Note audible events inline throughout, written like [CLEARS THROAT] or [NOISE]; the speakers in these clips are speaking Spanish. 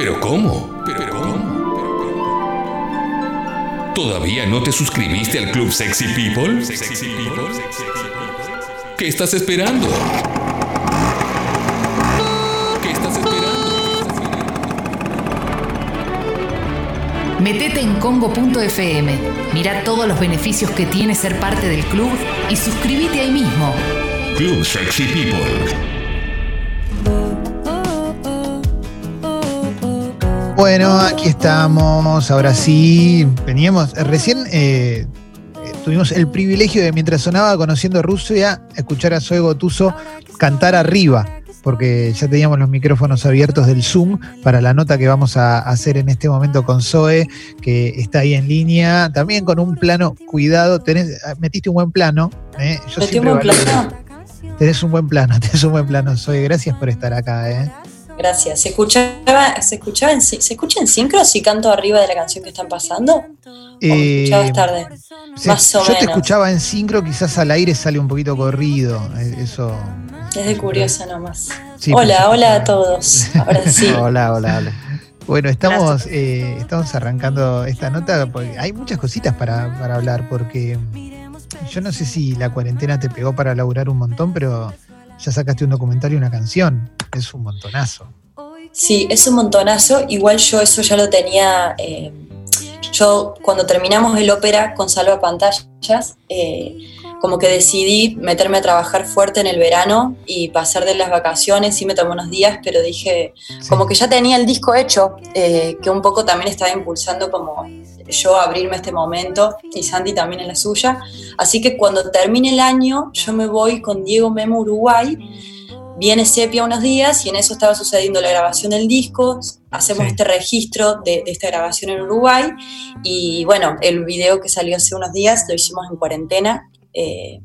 ¿Pero cómo? ¿Pero cómo? ¿Todavía no te suscribiste al Club Sexy People? ¿Qué estás esperando? ¿Qué estás esperando? Metete en congo.fm, mira todos los beneficios que tiene ser parte del club y suscríbete ahí mismo. Club Sexy People. Bueno, aquí estamos, ahora sí, veníamos, eh, recién eh, eh, tuvimos el privilegio de mientras sonaba Conociendo Rusia, escuchar a Zoe Gotuso cantar arriba, porque ya teníamos los micrófonos abiertos del Zoom para la nota que vamos a hacer en este momento con Zoe, que está ahí en línea, también con un plano cuidado, tenés, ah, metiste un buen plano. ¿eh? Yo ¿Metí un buen plano? Tenés un buen plano, [LAUGHS] tenés un buen plano, Zoe, gracias por estar acá. ¿eh? Gracias. ¿Se escuchaba, se escuchaba en, ¿se escucha en sincro si canto arriba de la canción que están pasando? ¿O Eh, escuchabas tarde? Más o yo te menos. escuchaba en sincro, quizás al aire sale un poquito corrido. eh, Eso. Es de curiosa nomás. Sí, por hola, hola a todos. Ahora sí. [LAUGHS] Hola, hola, hola. Bueno, estamos, eh, estamos arrancando esta nota porque hay muchas cositas para, para hablar, porque yo no sé si la cuarentena te pegó para laburar un montón, pero ya sacaste un documental y una canción. Es un montonazo. Sí, es un montonazo. Igual yo eso ya lo tenía. eh, yo cuando terminamos el ópera con Salva Pantallas, eh, como que decidí meterme a trabajar fuerte en el verano y pasar de las vacaciones. Sí me tomé unos días, pero dije, Sí. como que ya tenía el disco hecho, eh, que un poco también estaba impulsando como yo abrirme a este momento y Santi también en la suya. Así que cuando termine el año, yo me voy con Diego Memo Uruguay. Viene Sepia unos días y en eso estaba sucediendo la grabación del disco. Hacemos Sí. este registro de, de esta grabación en Uruguay. Y bueno, el video que salió hace unos días lo hicimos en cuarentena. Eh,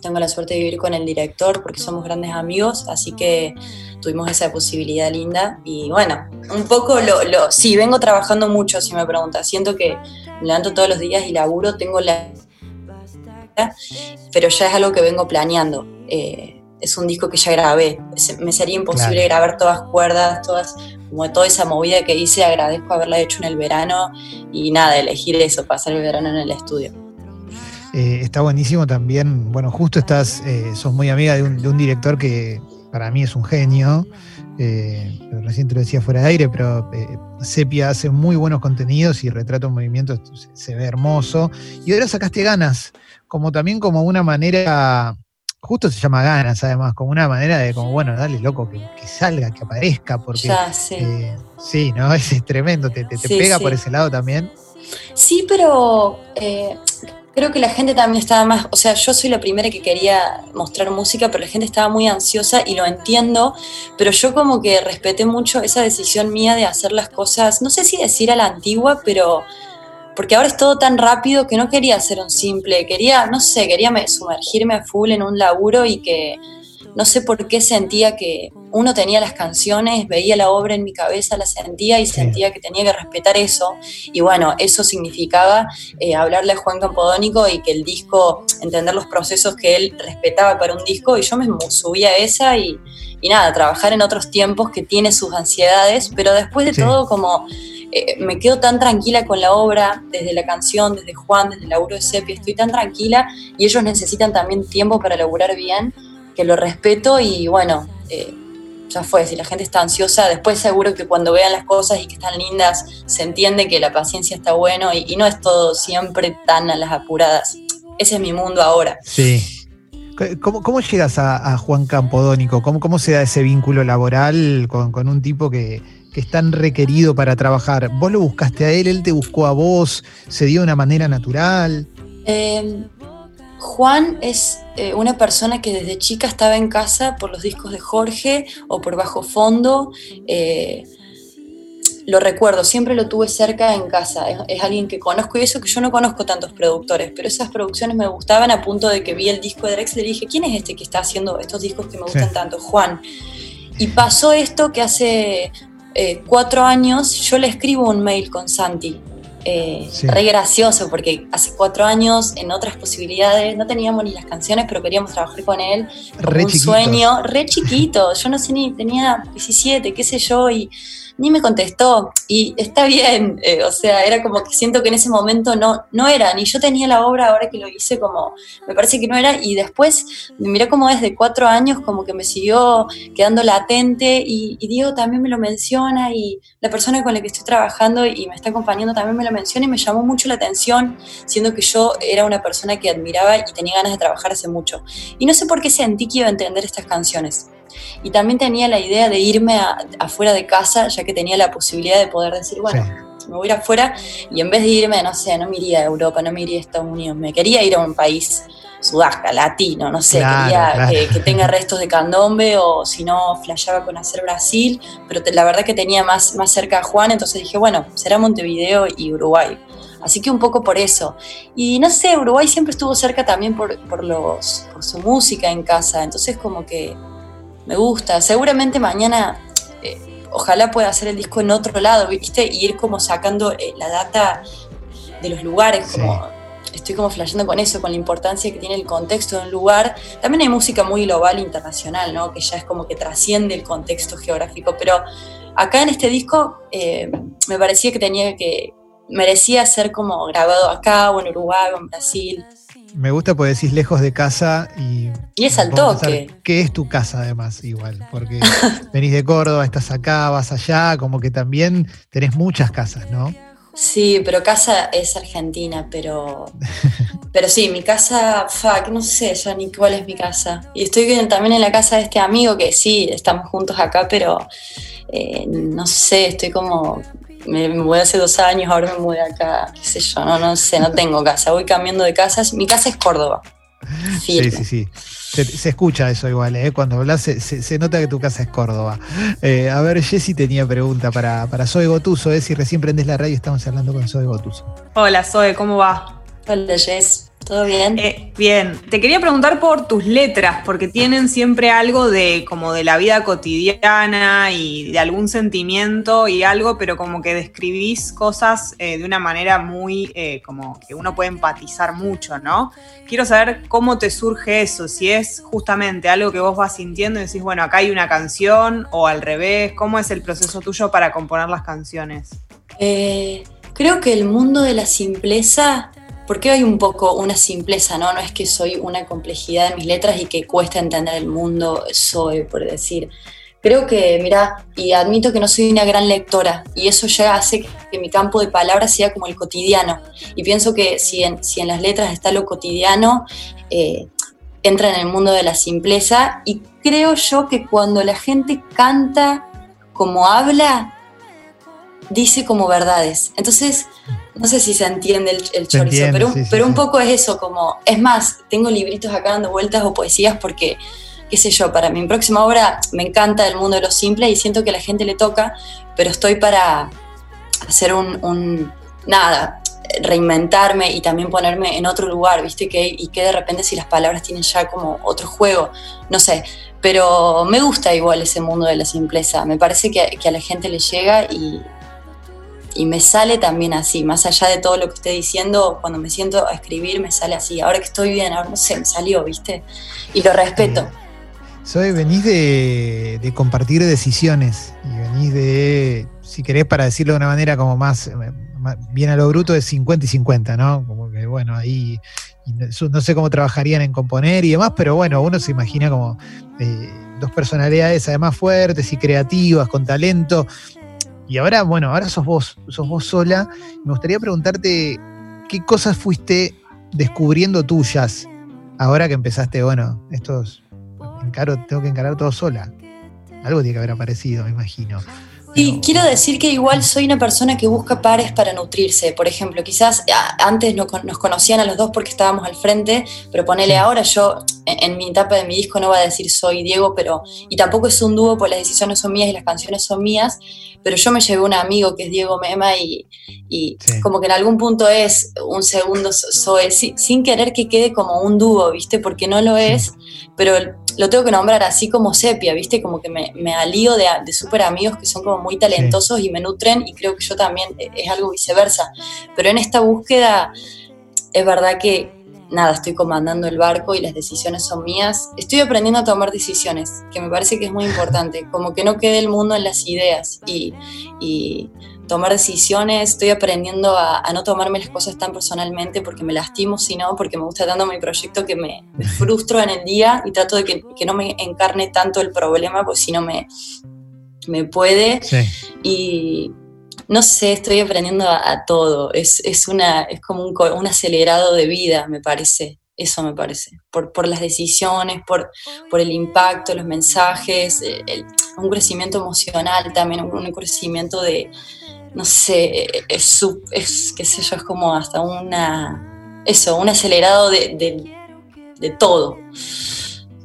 tengo la suerte de vivir con el director porque somos grandes amigos, así que tuvimos esa posibilidad linda. Y bueno, un poco lo, lo sí, vengo trabajando mucho, si me preguntas. Siento que me levanto todos los días y laburo, tengo la... Pero ya es algo que vengo planeando. Eh, es un disco que ya grabé. Me sería imposible Claro. grabar todas cuerdas, todas, como toda esa movida que hice. Agradezco haberla hecho en el verano y nada, elegir eso, pasar el verano en el estudio. Eh, está buenísimo también. Bueno, justo estás, eh, sos muy amiga de un, de un director que para mí es un genio. eh, recién te lo decía fuera de aire, pero eh, Sepia hace muy buenos contenidos y retrato en movimiento se, se ve hermoso. Y ahora sacaste ganas, como también como una manera, justo se llama ganas además, como una manera de como, bueno, dale loco, que, que salga, que aparezca, porque Ya, sí. eh, sí, ¿no? Es, [LAUGHS] es tremendo, te, te- te Sí, pega sí. por ese lado también. Sí, pero eh, creo que la gente también estaba más, o sea, yo soy la primera que quería mostrar música, pero la gente estaba muy ansiosa y lo entiendo, pero yo como que respeté mucho esa decisión mía de hacer las cosas, no sé si decir a la antigua, pero porque ahora es todo tan rápido que no quería hacer un simple, quería, no sé, quería me- sumergirme a full en un laburo y que no sé por qué sentía que uno tenía las canciones, veía la obra en mi cabeza, la sentía y Sí. sentía que tenía que respetar eso. Y bueno, eso significaba eh, hablarle a Juan Campodónico y que el disco, entender los procesos que él respetaba para un disco. Y yo me mu- subí a esa y, y nada, trabajar en otros tiempos que tiene sus ansiedades, pero después de Sí. todo como eh, me quedo tan tranquila con la obra, desde la canción, desde Juan, desde el laburo de Sepia, estoy tan tranquila y ellos necesitan también tiempo para laburar bien, que lo respeto y bueno, eh, ya fue, si la gente está ansiosa, después seguro que cuando vean las cosas y que están lindas, se entiende que la paciencia está bueno y, y no es todo siempre tan a las apuradas. Ese es mi mundo ahora. Sí. ¿Cómo, cómo llegas a, a Juan Campodónico? ¿Cómo, ¿Cómo se da ese vínculo laboral con, con un tipo que, que es tan requerido para trabajar? ¿Vos lo buscaste a él? ¿Él te buscó a vos? ¿Se dio de una manera natural? Eh, Juan es eh, una persona que desde chica estaba en casa por los discos de Jorge o por Bajo Fondo. eh, lo recuerdo, siempre lo tuve cerca en casa. Es, es alguien que conozco y eso que yo no conozco tantos productores, pero esas producciones me gustaban a punto de que vi el disco de Drexler y dije, ¿quién es este que está haciendo estos discos que me gustan Sí. tanto? Juan. Y pasó esto que hace eh, cuatro años yo le escribo un mail con Santi Eh, Re gracioso, porque hace cuatro años, en otras posibilidades, no teníamos ni las canciones, pero queríamos trabajar con él. Re un sueño, re chiquito. Yo no sé ni, tenía 17, qué sé yo, y ni me contestó. Y está bien, eh, o sea, era como que siento que en ese momento no, no era, ni yo tenía la obra ahora que lo hice como, me parece que no era, y después, mirá como desde cuatro años como que me siguió quedando latente, y, Diego también me lo menciona, y la persona con la que estoy trabajando y me está acompañando también me lo menciona, y me llamó mucho la atención, siendo que yo era una persona que admiraba y tenía ganas de trabajar hace mucho. Y no sé por qué sentí que iba a entender estas canciones. Y también tenía la idea de irme afuera de casa, ya que tenía la posibilidad de poder decir, bueno, me voy a ir afuera y en vez de irme, no sé, no me iría a Europa, no me iría a Estados Unidos, me quería ir a un país sudaca, latino, no sé, quería Que, tenga restos de candombe o si no, flasheaba con hacer Brasil, pero la verdad que tenía más, más cerca a Juan, entonces dije, bueno, será Montevideo y Uruguay. Así que un poco por eso. Y no sé, Uruguay siempre estuvo cerca también por, por, los, por su música en casa, entonces como que me gusta. Seguramente mañana, eh, ojalá pueda hacer el disco en otro lado, ¿viste? Y ir como sacando eh, la data de los lugares, como estoy como flasheando con eso, con la importancia que tiene el contexto de un lugar. También hay música muy global, internacional, ¿no? Que ya es como que trasciende el contexto geográfico, pero acá en este disco eh, me parecía que tenía que, merecía ser como grabado acá o en Uruguay o en Brasil. Me gusta porque decís lejos de casa y. Y es al toque. ¿Qué es tu casa, además, igual? Porque [LAUGHS] venís de Córdoba, estás acá, vas allá, como que también tenés muchas casas, ¿no? Sí, pero casa es Argentina, pero. [LAUGHS] pero sí, mi casa, fuck, no sé ya ni cuál es mi casa. Y estoy también en la casa de este amigo que sí, estamos juntos acá, pero. Eh, no sé, estoy como me, mudé hace dos años, ahora me mudé acá, qué sé yo, no, no sé, no tengo casa, voy cambiando de casas. Mi casa es Córdoba. Sí, sí, sí. Se, escucha eso igual, ¿eh? cuando hablas se, nota que tu casa es Córdoba. Eh, a ver, Jessy tenía pregunta para, para Zoe Gotuso, ¿eh? si recién prendes la radio estamos hablando con Zoe Gotuso. Hola Zoe, ¿cómo va? Hola Jess. ¿Todo bien? Eh, bien. Te quería preguntar por tus letras, porque tienen siempre algo de como de la vida cotidiana y de algún sentimiento y algo, pero como que describís cosas eh, de una manera muy eh, como que uno puede empatizar mucho, ¿no? Quiero saber cómo te surge eso, si es justamente algo que vos vas sintiendo y decís, bueno, acá hay una canción o al revés, ¿cómo es el proceso tuyo para componer las canciones? creo que el mundo de la simpleza porque hay un poco una simpleza, ¿no? No es que soy una complejidad en mis letras y que cuesta entender el mundo, soy, por decir. Creo que, mira, y admito que no soy una gran lectora, y eso ya hace que mi campo de palabras sea como el cotidiano. Y pienso que si en, si en las letras está lo cotidiano, eh, entra en el mundo de la simpleza, y creo yo que cuando la gente canta como habla, dice como verdades. Entonces, no sé si se entiende el, chorizo, pero, pero un poco es eso, como, es más, tengo libritos acá dando vueltas o poesías porque, qué sé yo, para mi próxima obra me encanta el mundo de lo simple y siento que a la gente le toca, pero estoy para hacer un, nada, reinventarme y también ponerme en otro lugar, ¿viste? Que, y que de repente si las palabras tienen ya como otro juego, no sé, pero me gusta igual ese mundo de la simpleza, me parece que, que a la gente le llega y, y me sale también así, más allá de todo lo que esté diciendo, cuando me siento a escribir me sale así, ahora que estoy bien, ahora no sé, me salió, ¿viste? Y lo respeto. Eh, soy, venís de, compartir decisiones y venís de, si querés para decirlo de una manera como más, bien a lo bruto, de 50 y 50, ¿no? Como que bueno, ahí no sé cómo trabajarían en componer y demás, pero bueno, uno se imagina como eh, dos personalidades además fuertes y creativas, con talento, y ahora, bueno, ahora sos vos, sos vos sola. Me gustaría preguntarte qué cosas fuiste descubriendo tuyas ahora que empezaste, bueno, estos, encaro, tengo que encarar todo sola. Algo tiene que haber aparecido, me imagino. Y quiero decir que igual soy una persona que busca pares para nutrirse. Por ejemplo, quizás antes nos conocían a los dos porque estábamos al frente, pero ponele ahora yo en, mi etapa de mi disco no va a decir soy Diego, pero y tampoco es un dúo, pues las decisiones son mías y las canciones son mías, pero yo me llevé un amigo que es Diego Mema y, como que en algún punto es un segundo soy, sin, querer que quede como un dúo, ¿viste? Porque no lo es, pero lo tengo que nombrar así como sepia, ¿viste? Como que me, me alío de, de súper amigos que son como muy talentosos y me nutren y creo que yo también eh, es algo viceversa. Pero en esta búsqueda es verdad que, nada, estoy comandando el barco y las decisiones son mías. Estoy aprendiendo a tomar decisiones, que me parece que es muy importante, como que no quede el mundo en las ideas y, y tomar decisiones, estoy aprendiendo a, no tomarme las cosas tan personalmente porque me lastimo, sino porque me gusta tanto mi proyecto que me, [LAUGHS] frustro en el día y trato de que, que, no me encarne tanto el problema, porque si no me, me puede. Y no sé, estoy aprendiendo a, todo. Es, es, una, es como un, acelerado de vida, me parece. Eso me parece. Por, por las decisiones, por, por el impacto, los mensajes, el, un crecimiento emocional también, un crecimiento de, no sé, es, es, qué sé yo, es como hasta una, eso, un acelerado de, de, todo.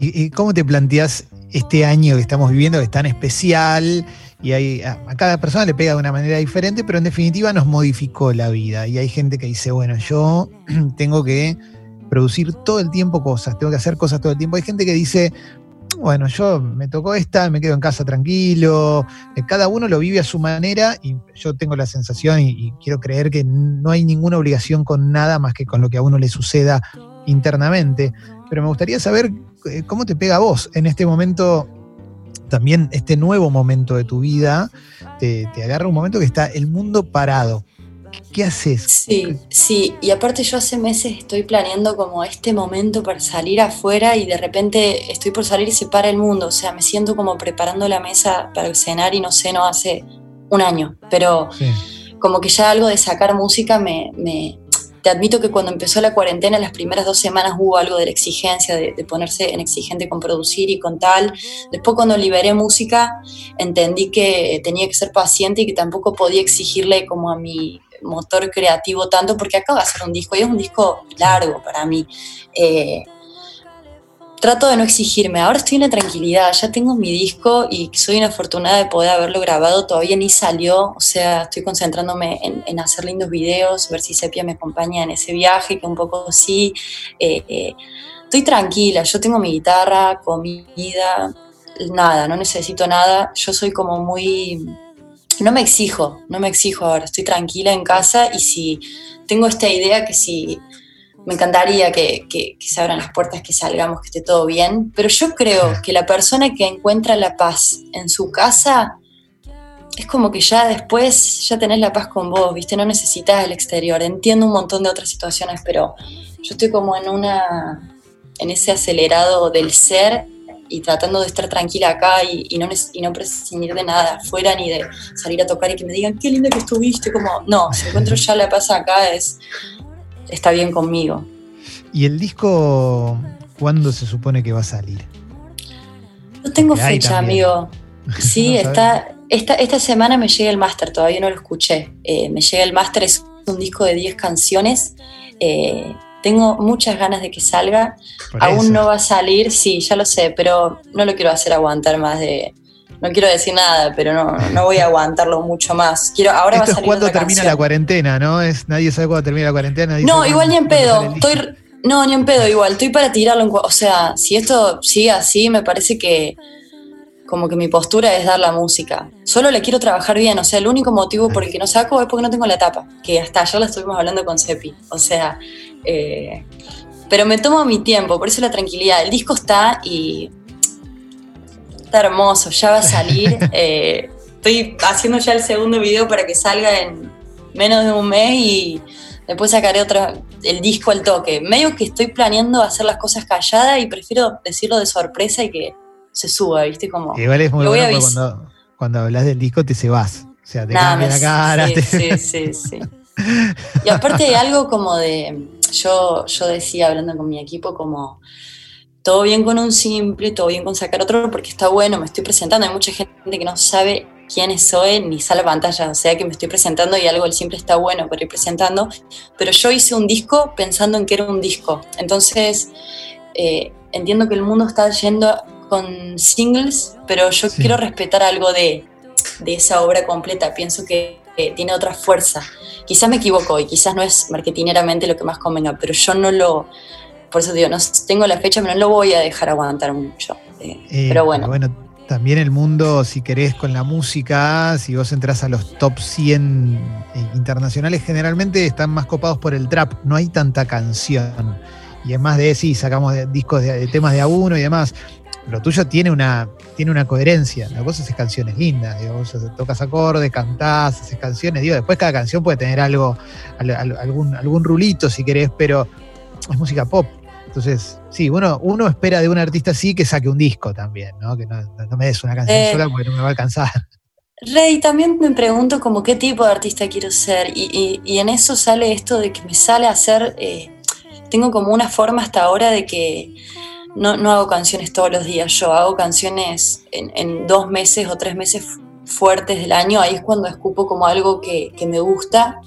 ¿Y, cómo te planteas este año que estamos viviendo, que es tan especial? Y hay, a, cada persona le pega de una manera diferente, pero en definitiva nos modificó la vida. Y hay gente que dice, bueno, yo [CLEARS THROAT] tengo que producir todo el tiempo cosas, tengo que hacer cosas todo el tiempo. Hay gente que dice, bueno, yo me tocó esta, me quedo en casa tranquilo. Eh, cada uno lo vive a su manera y yo tengo la sensación y, quiero creer que no hay ninguna obligación con nada más que con lo que a uno le suceda internamente. Pero me gustaría saber eh, cómo te pega a vos en este momento, también este nuevo momento de tu vida, te agarra un momento que está el mundo parado. ¿Qué haces? Sí, sí, y aparte yo hace meses estoy planeando como este momento para salir afuera y de repente estoy por salir y se para el mundo, o sea, me siento como preparando la mesa para cenar y no sé, no hace un año, pero como que ya algo de sacar música me, me, Te admito que cuando empezó la cuarentena, las primeras dos semanas hubo algo de la exigencia, de, ponerse en exigente con producir y con tal. Después cuando liberé música, entendí que tenía que ser paciente y que tampoco podía exigirle como a mi motor creativo tanto porque acabo de hacer un disco y es un disco largo para mí. Eh, trato de no exigirme. Ahora estoy en la tranquilidad, ya tengo mi disco y soy una afortunada de poder haberlo grabado. Todavía ni salió, o sea, estoy concentrándome en, hacer lindos videos, ver si Sepia me acompaña en ese viaje, que un poco sí. Eh, eh, estoy tranquila, yo tengo mi guitarra, comida, nada, no necesito nada. Yo soy como muy no me exijo, no me exijo ahora, estoy tranquila en casa y si tengo esta idea que si me encantaría que, se abran las puertas, que salgamos, que esté todo bien, pero yo creo que la persona que encuentra la paz en su casa es como que ya después ya tenés la paz con vos, ¿viste? No necesitas el exterior. Entiendo un montón de otras situaciones, pero yo estoy como en una en ese acelerado del ser y tratando de estar tranquila acá y, no, y no prescindir de nada afuera ni de salir a tocar y que me digan qué linda que estuviste, como no, si encuentro ya la paz acá es está bien conmigo. ¿Y el disco cuándo se supone que va a salir? No tengo fecha, amigo. [LAUGHS] Sí, está, esta, esta semana me llega el máster, todavía no lo escuché. Eh, me llega el máster, es un disco de 10 canciones. Eh, tengo muchas ganas de que salga. Aún no va a salir, sí, ya lo sé, pero no lo quiero hacer aguantar más de. No quiero decir nada, pero no, no voy a aguantarlo mucho más. Quiero, ahora Esto va a salir es cuando termina la cuarentena, ¿no? Es, nadie sabe cuándo termina la cuarentena. no, igual ni en pedo. Estoy, no, ni en pedo, igual. Estoy para tirarlo. En, o sea, si esto sigue así, me parece que como que mi postura es dar la música. Solo le quiero trabajar bien, o sea, el único motivo por el que no saco es porque no tengo la tapa, que hasta ayer la estuvimos hablando con Sepi. O sea, eh, pero me tomo mi tiempo, por eso la tranquilidad. El disco está y está hermoso, ya va a salir. [LAUGHS] Eh, estoy haciendo ya el segundo video para que salga en menos de un mes y después sacaré otra, el disco al toque. Medio que estoy planeando hacer las cosas calladas y prefiero decirlo de sorpresa y que se suba, ¿viste? Como, Igual es muy bueno cuando, cuando hablas del disco te se vas. O sea, te cambia la cara. Sí, sí, sí, sí. Y aparte hay algo como de yo, yo decía hablando con mi equipo como todo bien con un simple, todo bien con sacar otro, porque está bueno, me estoy presentando. Hay mucha gente que no sabe quién soy ni sale pantalla, o sea que me estoy presentando y algo del simple está bueno para ir presentando. Pero yo hice un disco pensando en que era un disco. Entonces, eh, entiendo que el mundo está yendo con singles, pero yo quiero respetar algo de, de esa obra completa. Pienso que tiene otra fuerza. Quizás me equivoco y quizás no es marketineramente lo que más convenga, pero yo no lo, por eso digo, no tengo la fecha, pero no lo voy a dejar aguantar mucho. Eh, Eh, pero bueno. Bueno, también el mundo, si querés, con la música, si vos entras a los top 100 eh, internacionales, generalmente están más copados por el trap, no hay tanta canción. Y es más de, sí, sacamos de- discos de, de temas de a uno y demás. Lo tuyo tiene una, tiene una coherencia. Vos haces canciones lindas, digo, vos tocas acordes, cantás, haces canciones. Digo, después cada canción puede tener algo, al- al- algún, algún rulito si querés, pero es música pop. Entonces, sí, uno, uno espera de un artista así que saque un disco también, ¿no? Que no, no me des una canción Eh. sola porque no me va a alcanzar. Rey, también me pregunto como qué tipo de artista quiero ser y, y- y en eso sale esto de que me sale a hacer, eh, tengo como una forma hasta ahora de que no, no hago canciones todos los días, yo hago canciones en, en dos meses o tres meses fu- fuertes del año, ahí es cuando escupo como algo que, que me gusta,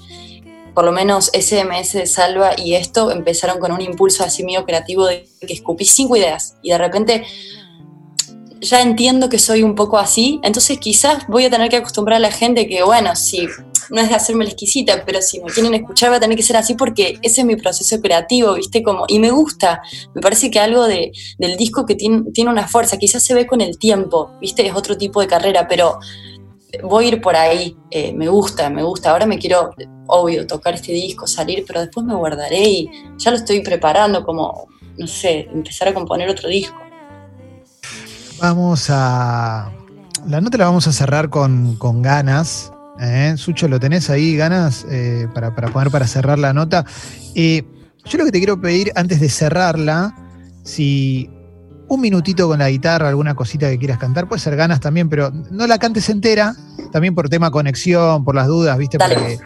por lo menos SMS de Salva y esto empezaron con un impulso así mío creativo de que escupí cinco ideas y de repente ya entiendo que soy un poco así, entonces quizás voy a tener que acostumbrar a la gente que, bueno, si no es de hacerme la exquisita, pero si me quieren escuchar va a tener que ser así porque ese es mi proceso creativo, ¿viste? Como, y me gusta, me parece que algo de, del disco que tiene, tiene una fuerza, quizás se ve con el tiempo, ¿viste? Es otro tipo de carrera, pero voy a ir por ahí, eh, me gusta, me gusta, ahora me quiero, obvio, tocar este disco, salir, pero después me guardaré y ya lo estoy preparando como, no sé, empezar a componer otro disco. Vamos a. La nota la vamos a cerrar con, con ganas. ¿eh? Sucho, ¿lo tenés ahí, ganas, eh, para, para poner para cerrar la nota? Yo lo que te quiero pedir antes de cerrarla, si un minutito con la guitarra, alguna cosita que quieras cantar, puede ser ganas también, pero no la cantes entera, también por tema conexión, por las dudas, ¿viste? Dale. Porque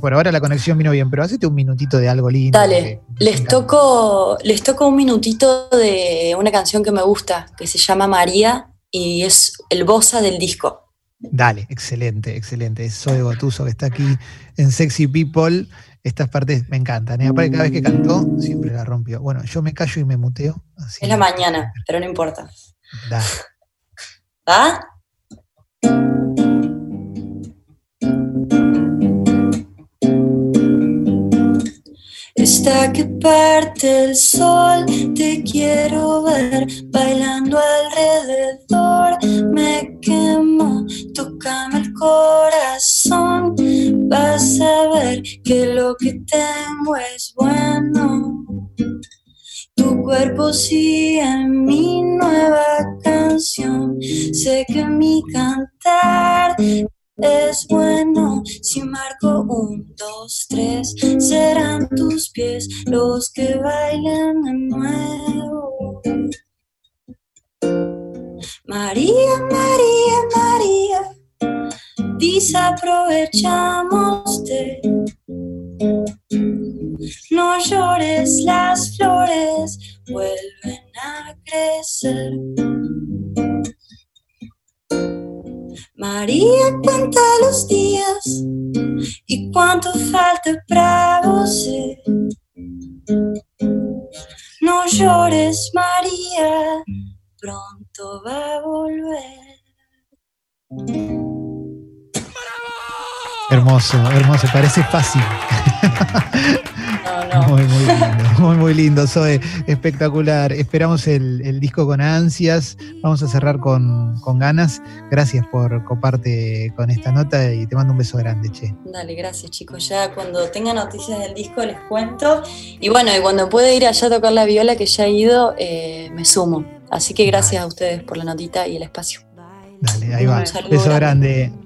por ahora la conexión vino bien, pero hacete un minutito de algo lindo. Dale, que les toco, les toco un minutito de una canción que me gusta, que se llama María y es el bossa del disco. Dale, excelente, excelente. Soy Gotuso que está aquí en Sexy People. Estas partes me encantan. ¿eh? Aparte, cada vez que cantó, siempre la rompió. Bueno, yo me callo y me muteo. así Es la mañana, pero no importa. Dale. ¿Ah? Esta que parte el sol, te quiero ver bailando alrededor. Me quemo, tócame el corazón. Que lo que tengo es bueno. Tu cuerpo sigue en mi nueva canción. Sé que mi cantar es bueno. Si marco un, dos, tres, serán tus pies los que bailen de nuevo. María, María, María, desaprovechamos de no llores, las flores vuelven a crecer. María cuenta los días y cuánto falta para vos. No llores, María, pronto va a volver. Hermoso, hermoso. Parece fácil. [LAUGHS] Muy, muy [LAUGHS] lindo. Muy, muy lindo. Zoe, espectacular. Esperamos el, el disco con ansias. Vamos a cerrar con, con ganas. Gracias por coparte con esta nota y te mando un beso grande, che. Dale, gracias chicos. Ya cuando tenga noticias del disco les cuento. Y bueno, y cuando pueda ir allá a tocar la viola que ya he ido, eh, me sumo. Así que gracias a ustedes por la notita y el espacio. Dale, ahí va. Un saludo Beso grande. grande.